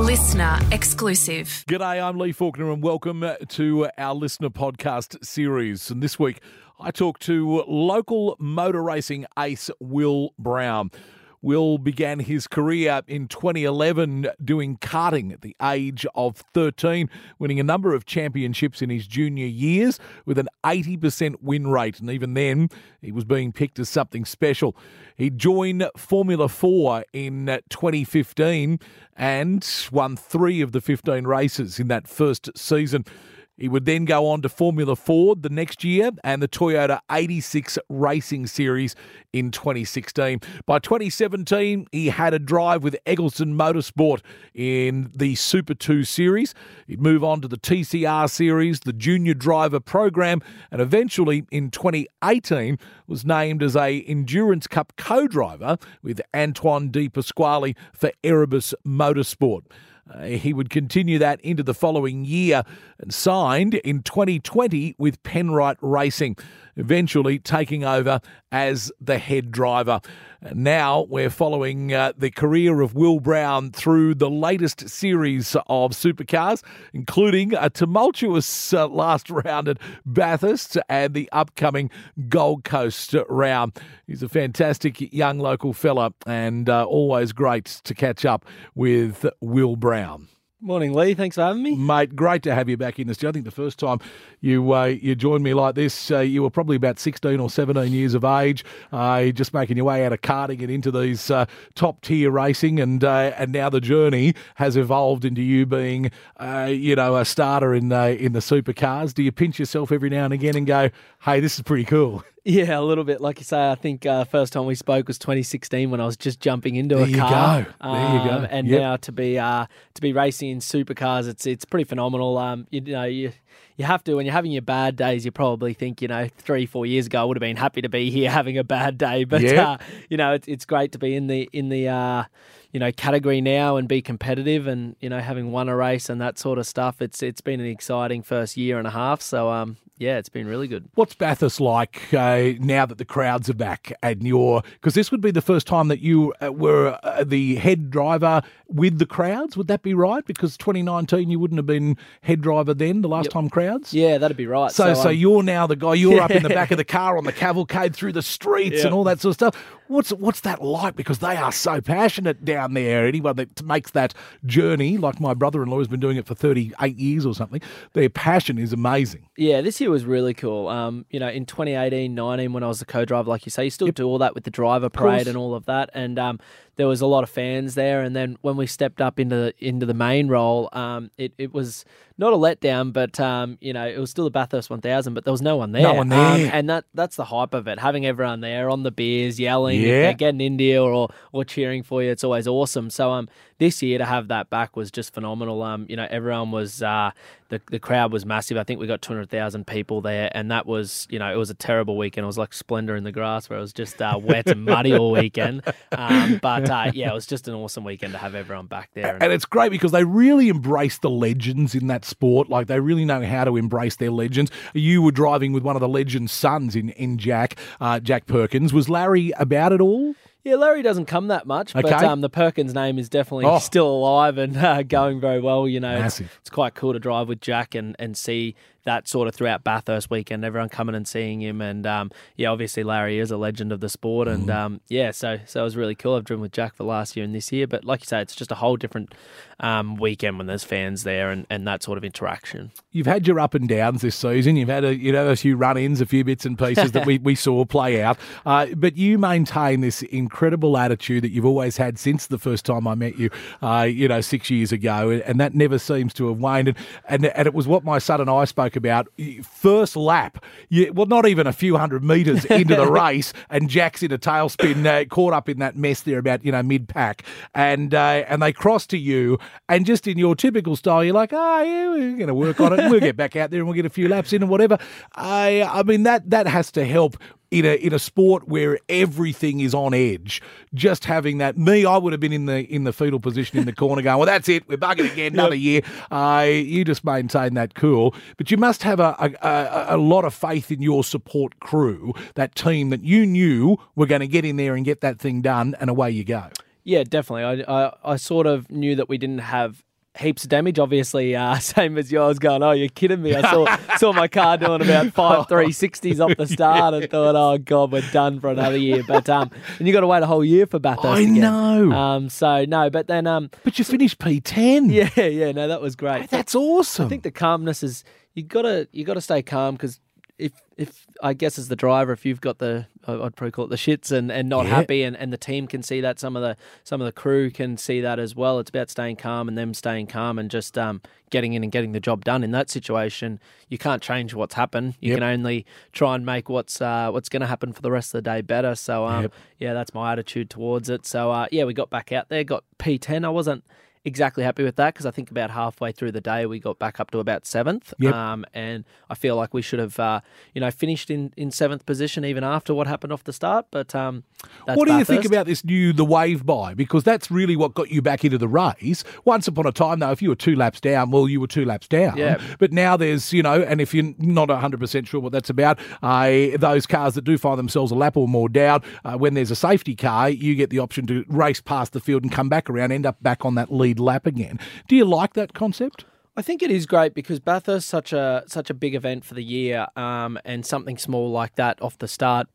Listener exclusive. G'day, I'm Lee Faulkner, and welcome to our listener podcast series. And this week, I talk to local motor racing ace Will Brown. Will began his career in 2011 doing karting at the age of 13, winning a number of championships in his junior years with an 80% win rate. And even then, he was being picked as something special. He joined Formula 4 in 2015 and won three of the 15 races in that first season. He would then go on to Formula Ford the next year and the Toyota 86 Racing Series in 2016. By 2017, he had a drive with Eggleston Motorsport in the Super 2 Series. He'd move on to the TCR Series, the Junior Driver Program, and eventually in 2018 was named as a Endurance Cup co-driver with Anton De Pasquale for Erebus Motorsport. Uh, he would continue that into the following year and signed in 2020 with Penrite Racing, eventually taking over as the head driver. Now we're following uh, the career of Will Brown through the latest series of supercars, including a tumultuous uh, last round at Bathurst and the upcoming Gold Coast round. He's a fantastic young local fella and uh, always great to catch up with Will Brown. Morning, Lee. Thanks for having me, mate. Great to have you back in the studio. I think the first time you uh, you joined me like this, uh, you were probably about sixteen or seventeen years of age, uh, just making your way out of karting and into these uh, top tier racing, and uh, and now the journey has evolved into you being, uh, you know, a starter in in the supercars. Do you pinch yourself every now and again and go, "Hey, this is pretty cool"? Yeah, a little bit. Like you say, I think uh, first time we spoke was 2016 when I was just jumping into there a car. There you go. um, you go. Um, and yep. now to be uh, to be racing in supercars, it's it's pretty phenomenal. Um, you, you know, you you have to when you're having your bad days. You probably think, you know, three four years ago I would have been happy to be here having a bad day, but yeah. uh, you know, it's it's great to be in the in the uh, you know category now and be competitive and you know having won a race and that sort of stuff. It's it's been an exciting first year and a half. So um, yeah, it's been really good. What's Bathurst like uh, now that the crowds are back and you're because this would be the first time that you uh, were uh, the head driver with the crowds. Would that be right? Because 2019 you wouldn't have been head driver then. The last yep. time crowds. Yeah, that'd be right. So so, um, you're now the guy. You're up in the back of the car on the cavalcade through the streets yep. and all that sort of stuff. What's what's that like? Because they are so passionate down there. Anyone that makes that journey, like my brother-in-law has been doing it for 38 years or something, their passion is amazing. Yeah, this year was really cool. Um, you know, in 2018, 19, when I was the co-driver, like you say, you still yep. do all that with the driver parade and all of that, and um, there was a lot of fans there. And then when we stepped up into the, into the main role, um, it it was not a letdown, but um, you know, it was still the Bathurst 1000, but there was no one there. No one there, um, and that that's the hype of it. Having everyone there on the beers, yelling, yeah. getting India or or cheering for you, it's always awesome. So um, this year to have that back was just phenomenal. Um, you know, everyone was uh, the the crowd was massive. I think we got 200,000 people there, and that was you know it was a terrible weekend. It was like Splendor in the grass, where it was just uh, wet and muddy all weekend. Um, but uh, yeah, it was just an awesome weekend to have everyone back there. And, and it's great because they really embrace the legends in that sport. Like they really know how to embrace their legends. You were driving with one of the legends' sons in in Jack, uh, Jack Perkins. Was Larry about it all? Yeah, Larry doesn't come that much, okay. but um, the Perkins name is definitely oh. still alive and uh, going very well. You know, it's, it's, quite cool to drive with Jack and, and see that sort of throughout Bathurst weekend, everyone coming and seeing him. And um, yeah, obviously Larry is a legend of the sport, and mm. um, yeah, so so it was really cool. I've driven with Jack for last year and this year, but like you say, it's just a whole different um, weekend when there's fans there and, and that sort of interaction. You've had your up and downs this season. You've had a you know a few run-ins, a few bits and pieces that we, we saw play out, uh, but you maintain this incredible attitude that you've always had since the first time I met you, uh, you know, six years ago, and that never seems to have waned. And, and and it was what my son and I spoke about first lap. You, well, not even a few hundred metres into the race, and Jack's in a tailspin, uh, caught up in that mess there about you know mid pack, and uh, and they cross to you, and just in your typical style, you're like, oh yeah, we're going to work on it. We'll get back out there and we'll get a few laps in and whatever. I I mean that that has to help in a in a sport where everything is on edge, just having that me, I would have been in the in the fetal position in the corner, going, "Well, that's it, we're bugging again, another year." Uh, you just maintain that cool, but you must have a, a, a lot of faith in your support crew, that team that you knew were going to get in there and get that thing done, and away you go. Yeah, definitely. I, I, I sort of knew that we didn't have heaps of damage. Obviously, uh, same as yours. Going, oh, you're kidding me! I saw saw my car doing about five three sixties off the start, and thought, oh god, we're done for another year. But um, and you got to wait a whole year for Bathurst. I again. know. Um, so no, but then um, but you finished P ten. Yeah, yeah, no, that was great. Oh, that's awesome. I think the calmness is you gotta you gotta stay calm because if if I guess as the driver, if you've got the I'd probably call it the shits and, and not yeah. happy, and, and the team can see that, some of the some of the crew can see that as well. It's about staying calm and them staying calm and just um, getting in and getting the job done. In that situation, you can't change what's happened. You yep. can only try and make what's uh, what's going to happen for the rest of the day better. So um, yep. yeah, that's my attitude towards it. So uh, yeah, we got back out there, got P10. I wasn't exactly happy with that because I think about halfway through the day we got back up to about seventh, yep. um, and I feel like we should have, uh, you know, finished in, in seventh position even after what happened off the start. But um, what do you think about this new the wave by? Because that's really what got you back into the race. Once upon a time, though, if you were two laps down, well, you were two laps down. Yeah. But now there's, you know, and if you're not 100 percent sure what that's about, uh, those cars that do find themselves a lap or more down, uh, when there's a safety car, you get the option to race past the field and come back around, end up back on that lead lap again. Do you like that concept? I think it is great because Bathurst such a such a big event for the year, um, and something small like that off the start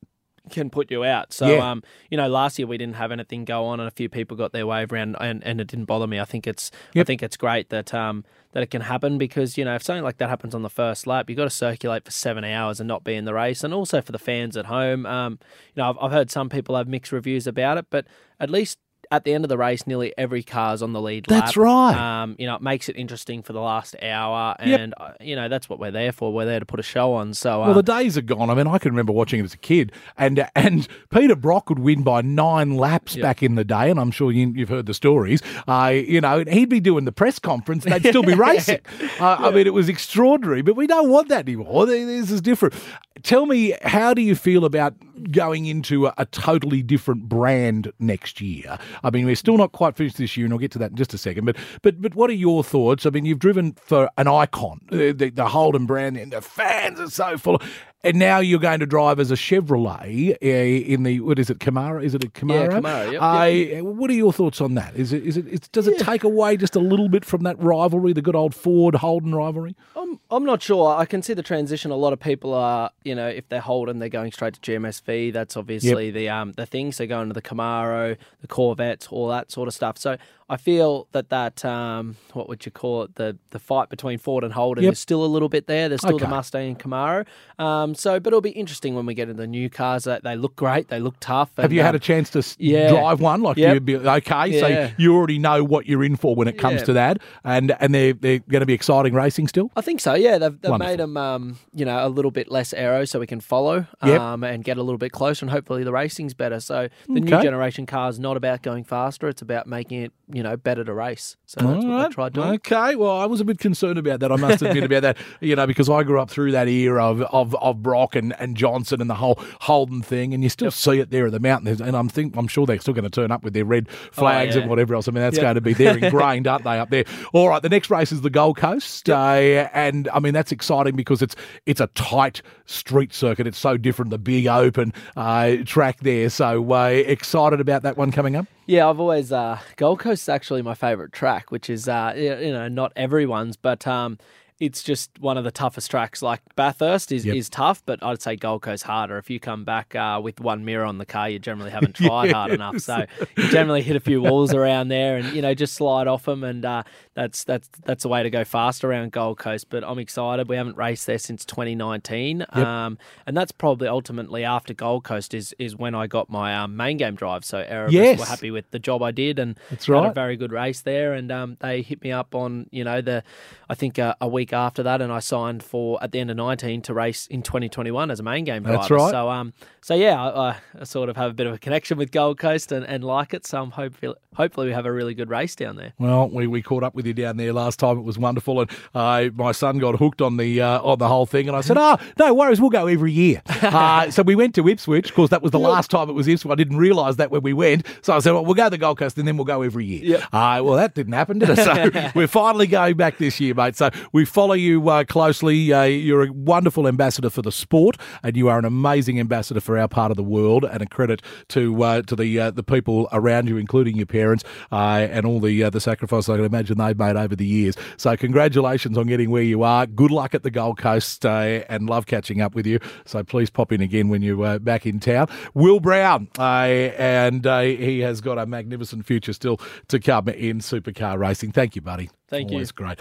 can put you out. So, yeah. um, you know, last year we didn't have anything go on, and a few people got their wave around, and, and it didn't bother me. I think it's yep. I think it's great that um, that it can happen because you know if something like that happens on the first lap, you've got to circulate for seven hours and not be in the race, and also for the fans at home. Um, you know, I've, I've heard some people have mixed reviews about it, but at least at the end of the race, nearly every car's on the lead lap. That's right. Um, you know, it makes it interesting for the last hour, and yep. Uh, you know that's what we're there for. We're there to put a show on. So, um, well, the days are gone. I mean, I can remember watching it as a kid, and and Peter Brock would win by nine laps yep. back in the day, and I'm sure you, have heard the stories. Uh, you know, he'd be doing the press conference, and they'd still be racing. uh, yeah. I mean, it was extraordinary, but we don't want that anymore. This is different. Tell me, how do you feel about going into a, a, totally different brand next year? I mean, we're still not quite finished this year, and I'll get to that in just a second. But but but what are your thoughts? I mean, you've driven for an icon, the, the, the Holden brand, and the fans are so full. And now you're going to drive as a Chevrolet uh, in the what is it Camaro? Is it a Camaro? Yeah, Camaro. Yep, uh, yep. What are your thoughts on that? Is it is it does it yeah. take away just a little bit from that rivalry, the good old Ford Holden rivalry? I'm I'm not sure. I can see the transition. A lot of people are, you know, if they're Holden, they're going straight to GMSV. That's obviously yep. the um the thing. They're going to the Camaro, the Corvettes, all that sort of stuff. So I feel that that um, what would you call it the the fight between Ford and Holden yep. is still a little bit there. There's still okay. the Mustang and Camaro. Um, so, but it'll be interesting when we get into the new cars. That they look great, they look tough. And, Have you um, had a chance to yeah. drive one? Like yep. you'd be okay, yeah. so you already know what you're in for when it comes yeah. to that, and and they're they're going to be exciting racing still. I think so. Yeah, they've, they've made them um, you know a little bit less aero so we can follow yep. um, and get a little bit closer, and hopefully the racing's better. So the okay. new generation car is not about going faster; it's about making it you know better to race. So that's All what right. I tried doing. Okay, well, I was a bit concerned about that. I must admit about that. You know, because I grew up through that era of of, of Brock and, and Johnson and the whole Holden thing, and you still see it there at the mountain. And I'm think I'm sure they're still going to turn up with their red flags oh, yeah. and whatever else. I mean, that's yep. going to be there ingrained, aren't they, up there? All right, the next race is the Gold Coast, yep. uh, and I mean that's exciting because it's it's a tight street circuit. It's so different, the big open uh, track there. So uh, excited about that one coming up. Yeah, I've always uh, Gold Coast is actually my favourite track, which is uh, you know not everyone's, but um, it's just one of the toughest tracks. Like Bathurst is, yep. is tough, but I'd say Gold Coast harder. If you come back uh, with one mirror on the car, you generally haven't tried yes. hard enough. So you generally hit a few walls around there, and you know just slide off them, and uh, that's that's that's a way to go fast around Gold Coast. But I'm excited. We haven't raced there since 2019, yep. um, and that's probably ultimately after Gold Coast is is when I got my um, main game drive. So Erebus yes. were happy with the job I did, and that's right. had a very good race there. And um, they hit me up on you know the I think uh, a week after that, and I signed for at the end of 19 to race in 2021 as a main game driver. That's right. So um so yeah, I, I, sort of have a bit of a connection with Gold Coast and, and like it. So I'm hopefully hopefully we have a really good race down there. Well, we, we caught up with you down there last time. It was wonderful, and uh, my son got hooked on the uh, on the whole thing. And I said, "Oh, no worries, we'll go every year." uh, so we went to Ipswich. Of course, that was the last time it was Ipswich. I didn't realise that when we went. So I said, "Well, we'll go to the Gold Coast, and then we'll go every year." Yep. Uh, well, that didn't happen, did it? So we're finally going back this year, mate. So we follow you uh, closely. Uh, you're a wonderful ambassador for the sport, and you are an amazing ambassador for our part of the world. And a credit to uh, to the uh, the people around you, including your parents, uh, and all the the sacrifices I can imagine they've made over the years. So congratulations on getting where you are. Good luck at the Gold Coast, and love catching up with you. So please pop in again when you're back in town. Will Brown, and he has got a magnificent future still to come in supercar racing. Thank you, buddy. Thank Always you. great.